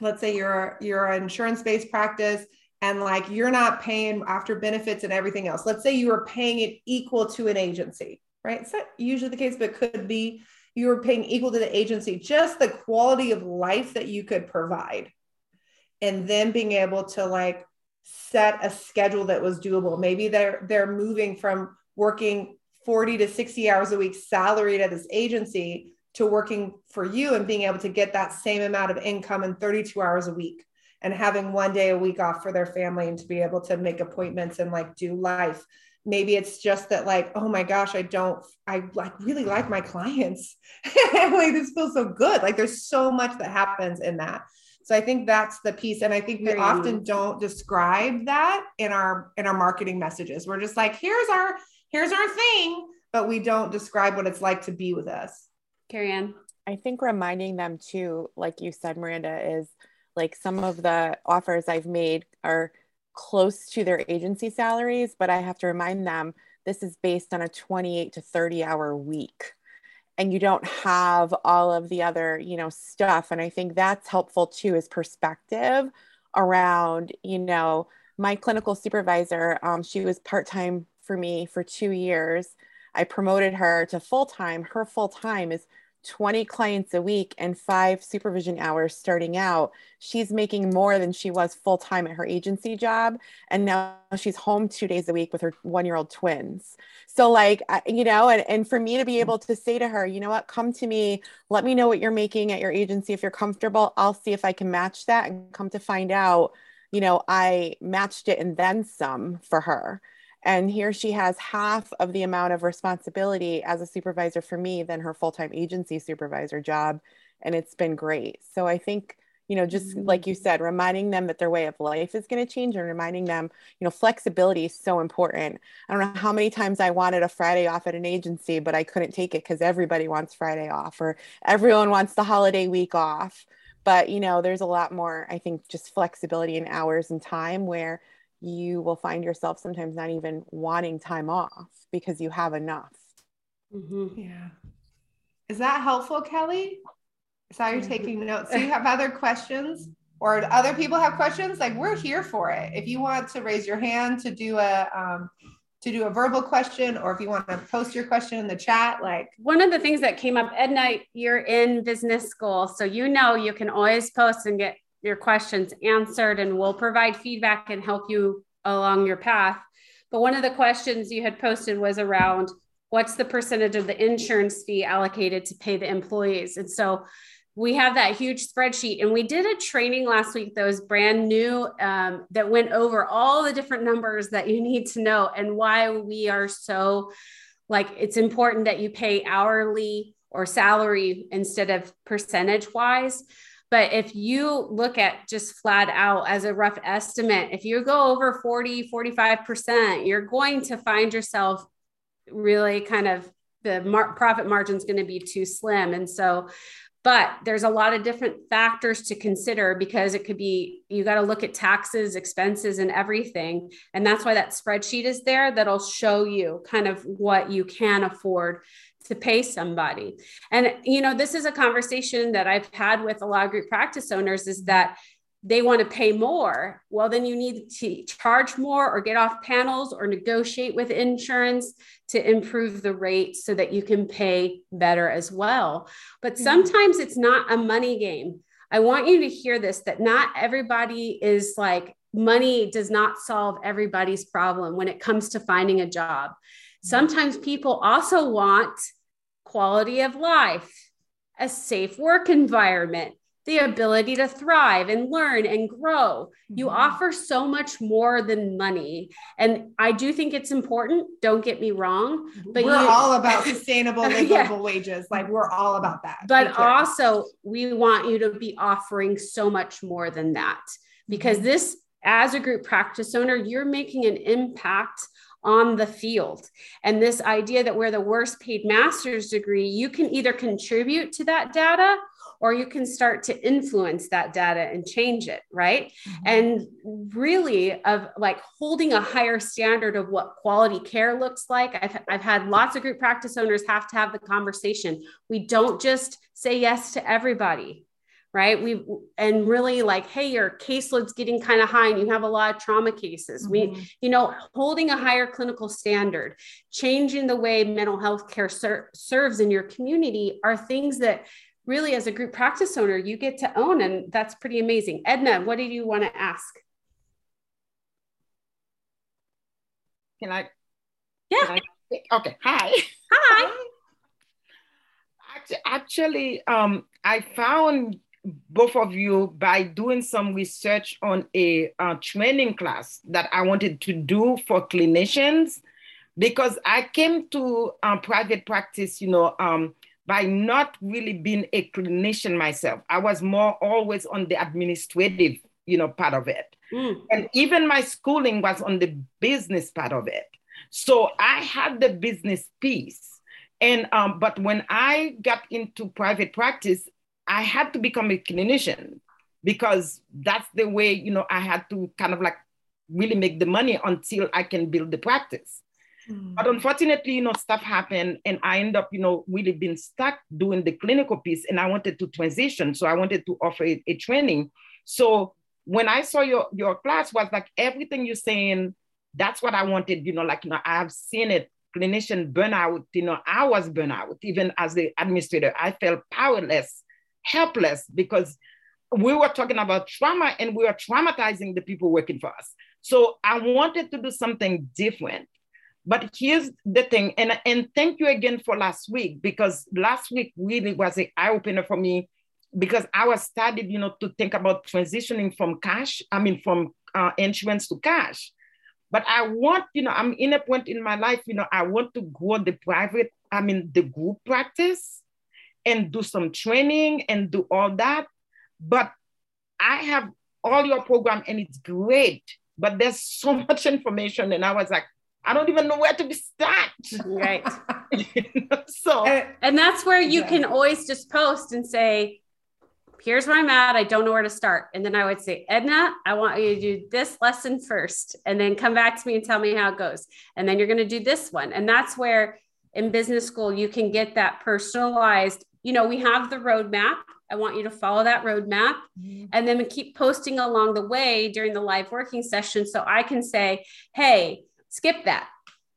let's say you're you're an insurance-based practice and like you're not paying after benefits and everything else. Let's say you were paying it equal to an agency, right? It's not usually the case, but could be you were paying equal to the agency, just the quality of life that you could provide. And then being able to like set a schedule that was doable. Maybe they're they're moving from working 40 to 60 hours a week salaried at this agency to working for you and being able to get that same amount of income in 32 hours a week and having one day a week off for their family and to be able to make appointments and like do life. Maybe it's just that like oh my gosh i don't i like really like my clients. Like this feels so good. Like there's so much that happens in that. So i think that's the piece and i think we Very often don't describe that in our in our marketing messages. We're just like here's our here's our thing but we don't describe what it's like to be with us. Carrie ann? I think reminding them too like you said miranda is like some of the offers I've made are close to their agency salaries, but I have to remind them this is based on a 28 to 30 hour week. And you don't have all of the other, you know, stuff. And I think that's helpful too, is perspective around, you know, my clinical supervisor, um, she was part time for me for two years. I promoted her to full time. Her full time is 20 clients a week and five supervision hours starting out. She's making more than she was full time at her agency job. And now she's home two days a week with her one year old twins. So, like, you know, and, and for me to be able to say to her, you know what, come to me, let me know what you're making at your agency. If you're comfortable, I'll see if I can match that and come to find out, you know, I matched it and then some for her. And here she has half of the amount of responsibility as a supervisor for me than her full time agency supervisor job. And it's been great. So I think, you know, just mm-hmm. like you said, reminding them that their way of life is going to change and reminding them, you know, flexibility is so important. I don't know how many times I wanted a Friday off at an agency, but I couldn't take it because everybody wants Friday off or everyone wants the holiday week off. But, you know, there's a lot more, I think, just flexibility in hours and time where you will find yourself sometimes not even wanting time off because you have enough. Mm-hmm. Yeah. Is that helpful, Kelly? So you're taking notes. Do you have other questions or other people have questions? Like we're here for it. If you want to raise your hand to do a um, to do a verbal question, or if you want to post your question in the chat, like one of the things that came up, Edna, you're in business school, so you know you can always post and get your questions answered and we'll provide feedback and help you along your path. But one of the questions you had posted was around what's the percentage of the insurance fee allocated to pay the employees? And so we have that huge spreadsheet and we did a training last week that was brand new um, that went over all the different numbers that you need to know and why we are so like it's important that you pay hourly or salary instead of percentage wise but if you look at just flat out as a rough estimate, if you go over 40, 45%, you're going to find yourself really kind of the mar- profit margin is going to be too slim. And so, but there's a lot of different factors to consider because it could be you got to look at taxes, expenses, and everything. And that's why that spreadsheet is there that'll show you kind of what you can afford to pay somebody. And, you know, this is a conversation that I've had with a lot of group practice owners is that they want to pay more. Well, then you need to charge more or get off panels or negotiate with insurance to improve the rate so that you can pay better as well. But mm-hmm. sometimes it's not a money game. I want you to hear this that not everybody is like, money does not solve everybody's problem when it comes to finding a job. Sometimes people also want quality of life, a safe work environment, the ability to thrive and learn and grow. You mm-hmm. offer so much more than money. And I do think it's important. Don't get me wrong. But we're you, all about sustainable livable yeah. wages. Like we're all about that. But also, we want you to be offering so much more than that because mm-hmm. this, as a group practice owner, you're making an impact on the field. And this idea that we're the worst paid master's degree, you can either contribute to that data or you can start to influence that data and change it, right? Mm-hmm. And really, of like holding a higher standard of what quality care looks like. I've, I've had lots of group practice owners have to have the conversation. We don't just say yes to everybody right? We and really like hey your caseload's getting kind of high and you have a lot of trauma cases. Mm-hmm. we you know holding a higher clinical standard changing the way mental health care ser- serves in your community are things that really as a group practice owner you get to own and that's pretty amazing. Edna what do you want to ask? Can i yeah. can I, okay hi. Hi. Actually um i found both of you by doing some research on a uh, training class that I wanted to do for clinicians because I came to um, private practice, you know, um, by not really being a clinician myself. I was more always on the administrative, you know, part of it. Mm. And even my schooling was on the business part of it. So I had the business piece. And um, but when I got into private practice, I had to become a clinician because that's the way, you know, I had to kind of like really make the money until I can build the practice. Mm. But unfortunately, you know, stuff happened and I end up, you know, really being stuck doing the clinical piece and I wanted to transition. So I wanted to offer a, a training. So when I saw your your class was like everything you're saying, that's what I wanted, you know, like you know, I've seen it, clinician burnout, you know, I was burnout, even as the administrator, I felt powerless, helpless because we were talking about trauma and we were traumatizing the people working for us. So I wanted to do something different. But here's the thing, and, and thank you again for last week, because last week really was an eye opener for me because I was started, you know, to think about transitioning from cash, I mean, from uh, insurance to cash. But I want, you know, I'm in a point in my life, you know, I want to grow the private, I mean, the group practice and do some training and do all that. But I have all your program and it's great, but there's so much information. And I was like, I don't even know where to start. Right. so, and, and, that's where you yeah. can always just post and say, here's where I'm at. I don't know where to start. And then I would say, Edna, I want you to do this lesson first, and then come back to me and tell me how it goes. And then you're going to do this one. And that's where in business school, you can get that personalized. You know, we have the roadmap. I want you to follow that roadmap mm-hmm. and then keep posting along the way during the live working session. So I can say, hey, skip that.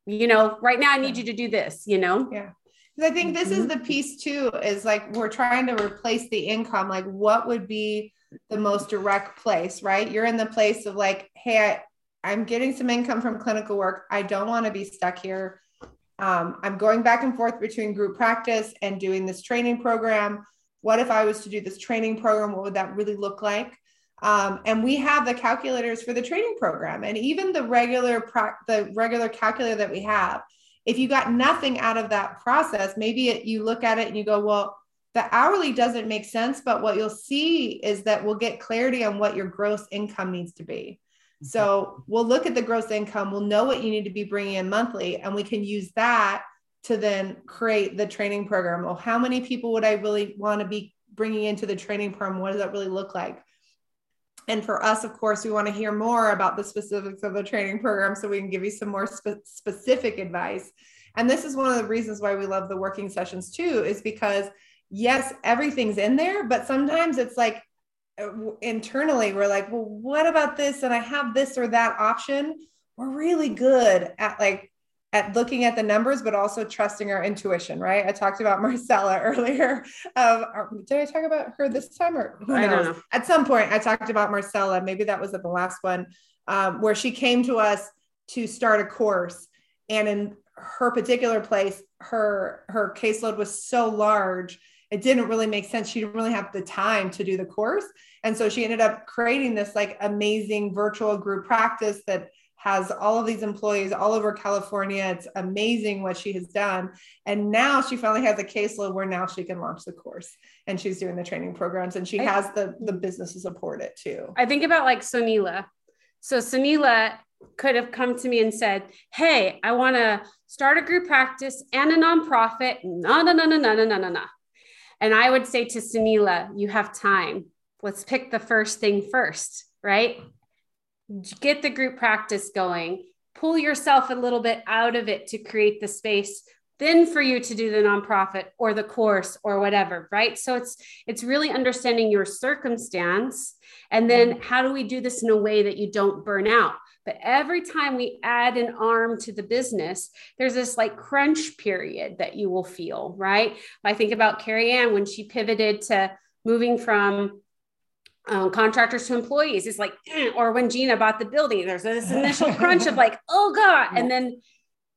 You know, right now I need you to do this, you know? Yeah. Because I think this is mm-hmm. the piece too, is like we're trying to replace the income. Like, what would be the most direct place, right? You're in the place of like, hey, I, I'm getting some income from clinical work. I don't want to be stuck here. Um, I'm going back and forth between group practice and doing this training program. What if I was to do this training program? What would that really look like? Um, and we have the calculators for the training program, and even the regular pra- the regular calculator that we have if you got nothing out of that process, maybe it, you look at it and you go, well, the hourly doesn't make sense, but what you'll see is that we'll get clarity on what your gross income needs to be. So we'll look at the gross income, we'll know what you need to be bringing in monthly, and we can use that to then create the training program. Well, how many people would I really want to be bringing into the training program? What does that really look like? And for us, of course, we want to hear more about the specifics of the training program so we can give you some more spe- specific advice. And this is one of the reasons why we love the working sessions too, is because yes, everything's in there, but sometimes it's like internally we're like, well, what about this? And I have this or that option. We're really good at like at looking at the numbers, but also trusting our intuition, right? I talked about Marcella earlier. Um, did I talk about her this time or I don't know. At some point, I talked about Marcella. Maybe that was at the last one, um, where she came to us to start a course, and in her particular place, her her caseload was so large, it didn't really make sense. She didn't really have the time to do the course, and so she ended up creating this like amazing virtual group practice that has all of these employees all over California. It's amazing what she has done. And now she finally has a caseload where now she can launch the course and she's doing the training programs and she has the, the business to support it too. I think about like Sonila. So Sonila could have come to me and said, Hey, I want to start a group practice and a nonprofit. No, no, no, no, no, no, no, no, no. And I would say to Sunila, you have time. Let's pick the first thing first, right? get the group practice going, pull yourself a little bit out of it to create the space then for you to do the nonprofit or the course or whatever right so it's it's really understanding your circumstance and then how do we do this in a way that you don't burn out but every time we add an arm to the business there's this like crunch period that you will feel right i think about carrie ann when she pivoted to moving from um, contractors to employees It's like, eh, or when Gina bought the building, there's this initial crunch of like, oh God. And then,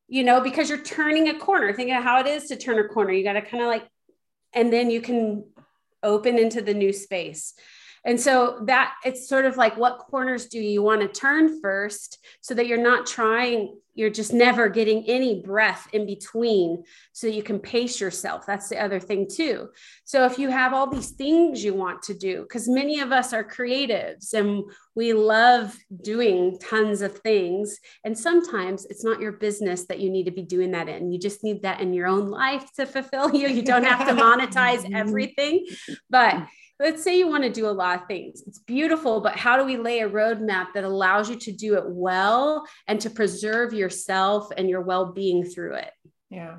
you know, because you're turning a corner, thinking of how it is to turn a corner, you got to kind of like, and then you can open into the new space. And so that it's sort of like what corners do you want to turn first so that you're not trying, you're just never getting any breath in between so you can pace yourself. That's the other thing, too. So if you have all these things you want to do, because many of us are creatives and we love doing tons of things. And sometimes it's not your business that you need to be doing that in. You just need that in your own life to fulfill you. You don't have to monetize everything. But let's say you want to do a lot of things. It's beautiful, but how do we lay a roadmap that allows you to do it well and to preserve yourself and your well-being through it? Yeah.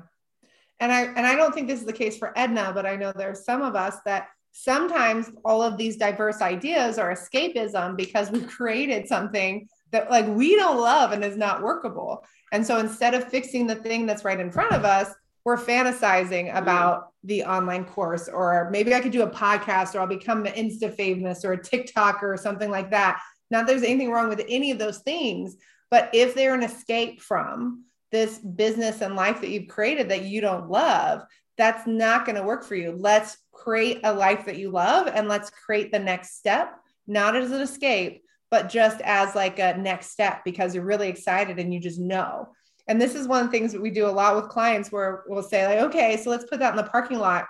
And I and I don't think this is the case for Edna, but I know there's some of us that sometimes all of these diverse ideas are escapism because we've created something that like we don't love and is not workable. And so instead of fixing the thing that's right in front of us, we're fantasizing mm. about the online course, or maybe I could do a podcast, or I'll become an Insta famous or a TikToker or something like that. Not there's anything wrong with any of those things, but if they're an escape from this business and life that you've created that you don't love, that's not going to work for you. Let's create a life that you love and let's create the next step, not as an escape, but just as like a next step because you're really excited and you just know. And this is one of the things that we do a lot with clients where we'll say, like, okay, so let's put that in the parking lot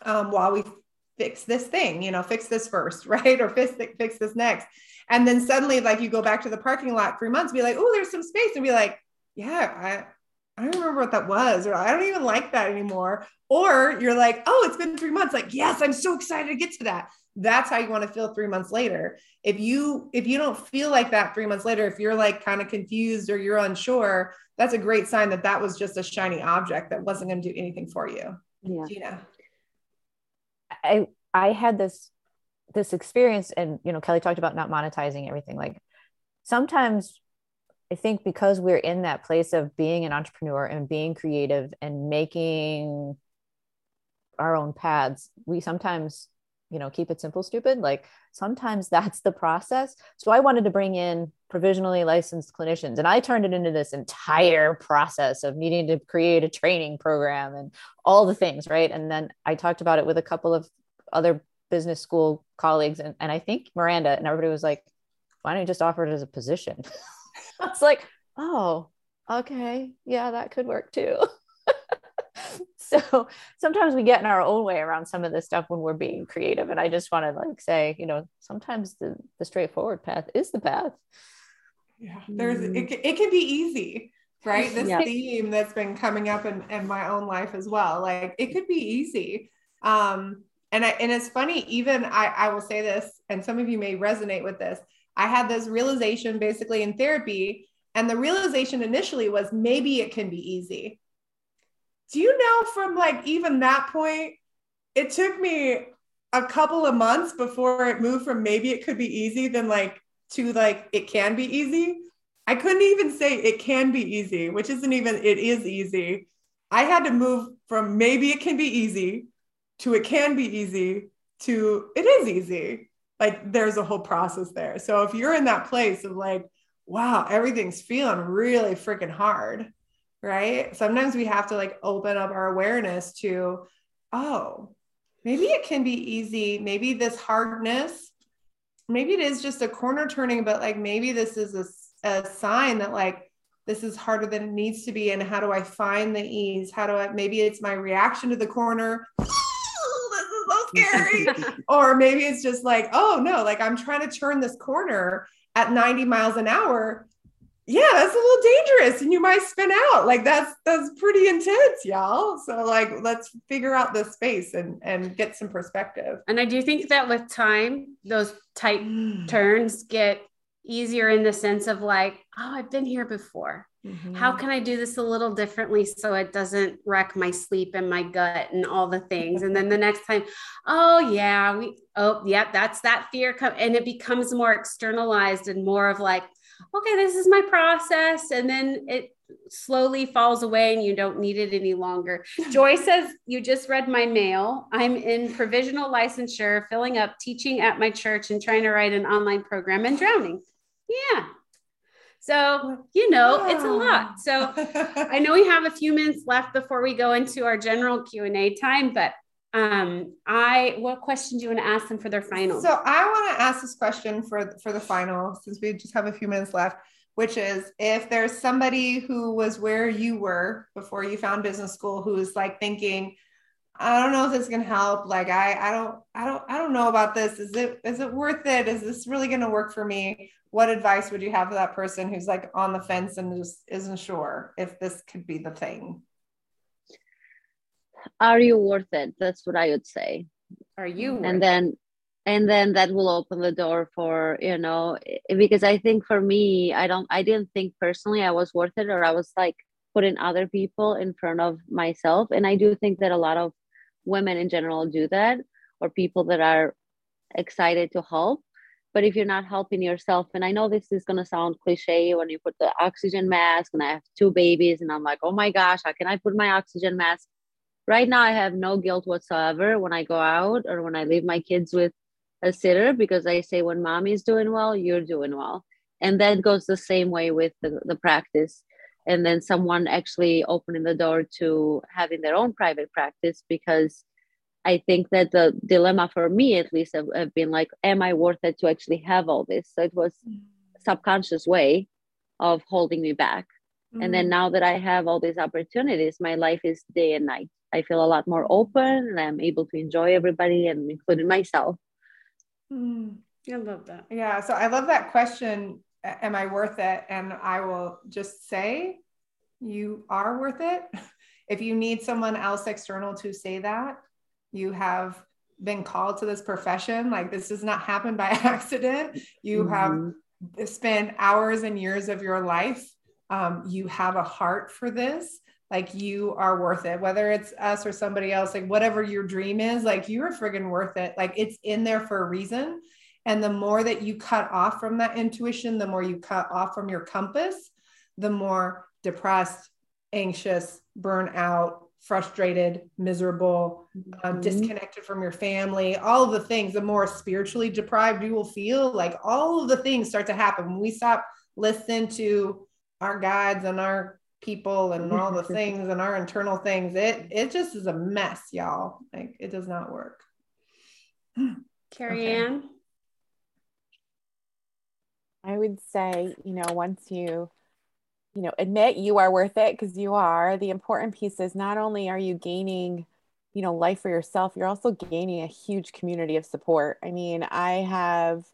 um, while we fix this thing, you know, fix this first, right? Or fix, fix this next. And then suddenly, like, you go back to the parking lot three months, be like, oh, there's some space, and be like, yeah, I, I don't remember what that was, or I don't even like that anymore. Or you're like, oh, it's been three months. Like, yes, I'm so excited to get to that that's how you want to feel three months later. If you if you don't feel like that three months later if you're like kind of confused or you're unsure that's a great sign that that was just a shiny object that wasn't going to do anything for you. Yeah. Gina. I i had this this experience and you know kelly talked about not monetizing everything. Like sometimes i think because we're in that place of being an entrepreneur and being creative and making our own paths we sometimes you know keep it simple stupid like sometimes that's the process. So i wanted to bring in provisionally licensed clinicians and i turned it into this entire process of needing to create a training program and all the things right? And then i talked about it with a couple of other business school colleagues and, and i think miranda and everybody was like why don't you just offer it as a position? I was like oh okay. Yeah that could work too so sometimes we get in our own way around some of this stuff when we're being creative and i just want to like say you know sometimes the, the straightforward path is the path. Yeah there's it, it can be easy right? This yeah. theme that's been coming up in, in my own life as well like it could be easy. Um and I, and it's funny even I, I will say this and some of you may resonate with this. I had this realization basically in therapy and the realization initially was maybe it can be easy do you know from like even that point, it took me a couple of months before it moved from maybe it could be easy than like to like it can be easy. I couldn't even say it can be easy, which isn't even it is easy. I had to move from maybe it can be easy to it can be easy to it is easy. Like there's a whole process there. So if you're in that place of like, wow, everything's feeling really freaking hard, right? Sometimes we have to like open up our awareness to, oh, maybe it can be easy. Maybe this hardness, maybe it is just a corner turning, but like maybe this is a, a sign that like this is harder than it needs to be. And how do I find the ease? How do I, maybe it's my reaction to the corner. this is so scary. or maybe it's just like, oh no, like I'm trying to turn this corner at 90 miles an hour yeah, that's a little dangerous and you might spin out. Like that's that's pretty intense, y'all. So like let's figure out the space and and get some perspective. And I do think that with time, those tight mm. turns get easier in the sense of like, oh, I've been here before. Mm-hmm. How can I do this a little differently so it doesn't wreck my sleep and my gut and all the things? and then the next time, oh yeah, we oh yeah, that's that fear come and it becomes more externalized and more of like, okay, this is my process. And then it slowly falls away and you don't need it any longer. Joy says, You just read my mail. I'm in provisional licensure, filling up, teaching at my church, and trying to write an online program and drowning. Yeah. So, you know, it's a lot. So, I know we have a few minutes left before we go into our general Q&A time, but um i what question do you want to ask them for their final? So i want to ask this question for for the final since we just have a few minutes left which is if there's somebody who was where you were before you found business school who's like thinking i don't know if this can help like i i don't i don't i don't know about this. Is it is it worth it? Is this really going to work for me? What advice would you have for that person who's like on the fence and just isn't sure if this could be the thing are you worth it that's what i would say are you and then and then that will open the door for you know because i think for me i don't i didn't think personally i was worth it or i was like putting other people in front of myself and i do think that a lot of women in general do that or people that are excited to help. But if you're not helping yourself, and I know this is going to sound cliche when you put the oxygen mask, and I have two babies, and I'm like, oh my gosh, how can I put my oxygen mask? Right now, I have no guilt whatsoever when I go out or when I leave my kids with a sitter because I say, when mommy's doing well, you're doing well. And that goes the same way with the, the practice and then someone actually opening the door to having their own private practice because I think that the dilemma for me, at least, have, have, been like, am I worth it to actually have all this? So it was mm. subconscious way of holding me back. Mm. And then mm. now that I have all these opportunities, my life is day and night. I feel a lot more open and I'm able to enjoy everybody and including myself. Mm. I love that. Yeah. So I love that question am I worth it? And I will just say, you are worth it. If you need someone else external to say that, you have been called to this profession. Like this does not happen by accident. You mm-hmm. have spent hours and years of your life. Um, you have a heart for this. Like you are worth it, whether it's us or somebody else, like whatever your dream is, like you are friggin' worth it. Like it's in there for a reason. And the more that you cut off from that intuition, the more you cut off from your compass, the more depressed, anxious, burnout, frustrated, miserable, uh, mm-hmm. disconnected from your family, all of the things, the more spiritually deprived you will feel. Like all of the things start to happen when we stop listening to our guides and our people and all the things and our internal things. It it just is a mess, y'all. Like it does not work. Carrie okay. Ann. I would say, you know, once you, you know, admit you are worth it because you are, the important piece is not only are you gaining, you know, life for yourself, you're also gaining a huge community of support. I mean, I have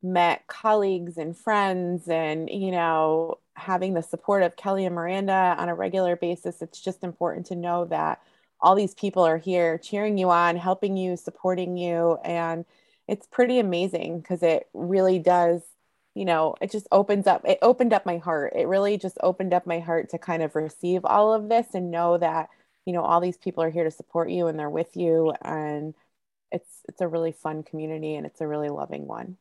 met colleagues and friends and, you know, having the support of Kelly and Miranda on a regular basis, it's just important to know that all these people are here cheering you on, helping you, supporting you. And it's pretty amazing because it really does you know, it just opens up, it opened up my heart. It really just opened up my heart to kind of receive all of this and know that, you know, all these people are here to support you and they're with you. And it's, it's a really fun community and it's a really loving one.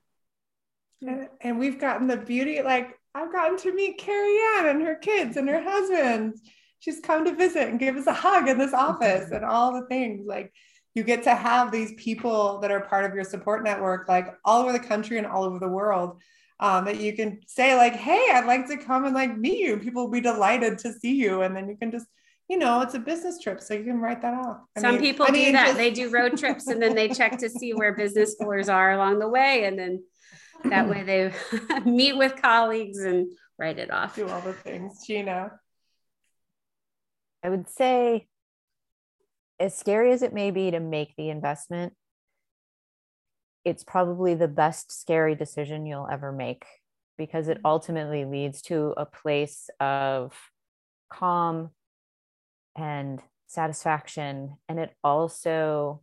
And, and we've gotten the beauty, like I've gotten to meet Carrie Ann and her kids and her husband. She's come to visit and give us a hug in this office and all the things like you get to have these people that are part of your support network like all over the country and all over the world um, that you can say like, "Hey, I'd like to come and like meet you." People will be delighted to see you, and then you can just, you know, it's a business trip, so you can write that off. I Some mean, people I do that. Just... they do road trips, and then they check to see where business schoolers are along the way, and then that way they meet with colleagues and write it off. Do all the things, Gina. I would say, as scary as it may be to make the investment, it's probably the best scary decision you'll ever make because it mm-hmm. ultimately leads to a place of calm and satisfaction. And it also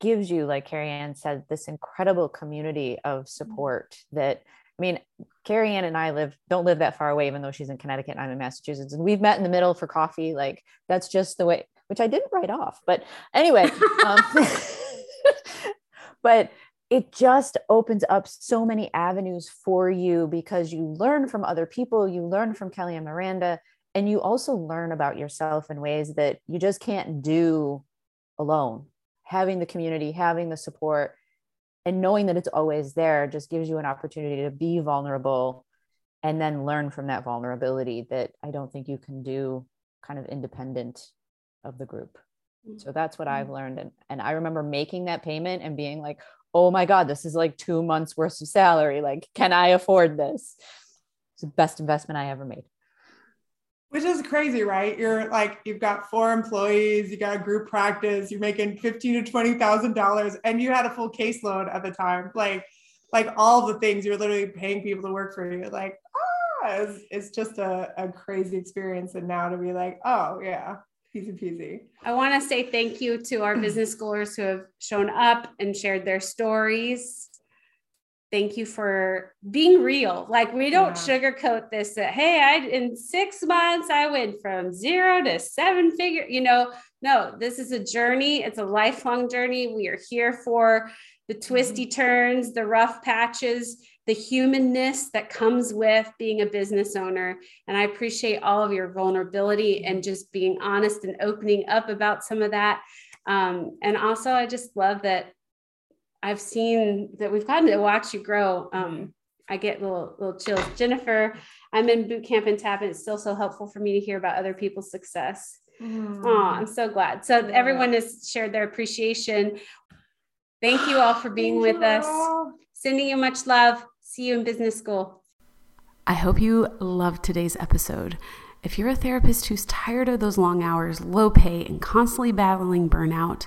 gives you, like Carrie Ann said, this incredible community of mm-hmm. support that I mean, Carrie Ann and I live don't live that far away, even though she's in Connecticut and I'm in Massachusetts. And we've met in the middle for coffee. Like that's just the way, which I didn't write off. But anyway, um, but it just opens up so many avenues for you because you learn from other people, you learn from Kelly and Miranda, and you also learn about yourself in ways that you just can't do alone. Having the community, having the support, and knowing that it's always there just gives you an opportunity to be vulnerable and then learn from that vulnerability that I don't think you can do kind of independent of the group. So that's what I've mm. learned. And, and I remember making that payment and being like, oh my God, this is like two months worth of salary. Like, can I afford this? It's the best investment I ever made. Which is crazy, right? You're like, you've got four employees, you got a group practice, you're making fifteen to twenty thousand dollars, and you had a full caseload at the time. Like, like all the things you're literally paying people to work for you. Like, ah, it's, it's just a, a crazy experience. And now to be like, oh yeah, easy peasy. I want to say thank you to our business schoolers who have shown up and shared their stories. Thank you for being real. Like we don't Yeah. sugarcoat this that hey, I in 6 months I went from 0 to 7 figure, you know. No, this is a journey. It's a lifelong journey. We are here for the twisty turns, the rough patches, the humanness that comes with being a business owner. And I appreciate all of your vulnerability and just being honest and opening up about some of that. Um, and also, I just love that I've seen that we've gotten to watch you grow. Um, I get little little chills. Jennifer, I'm in boot camp and tap, and it's still so helpful for me to hear about other people's success. Oh, I'm so glad. So Yeah. everyone has shared their appreciation. Thank you all for being with us. Sending you much love. See you in business school. I hope you loved today's episode. If you're a therapist who's tired of those long hours, low pay, and constantly battling burnout,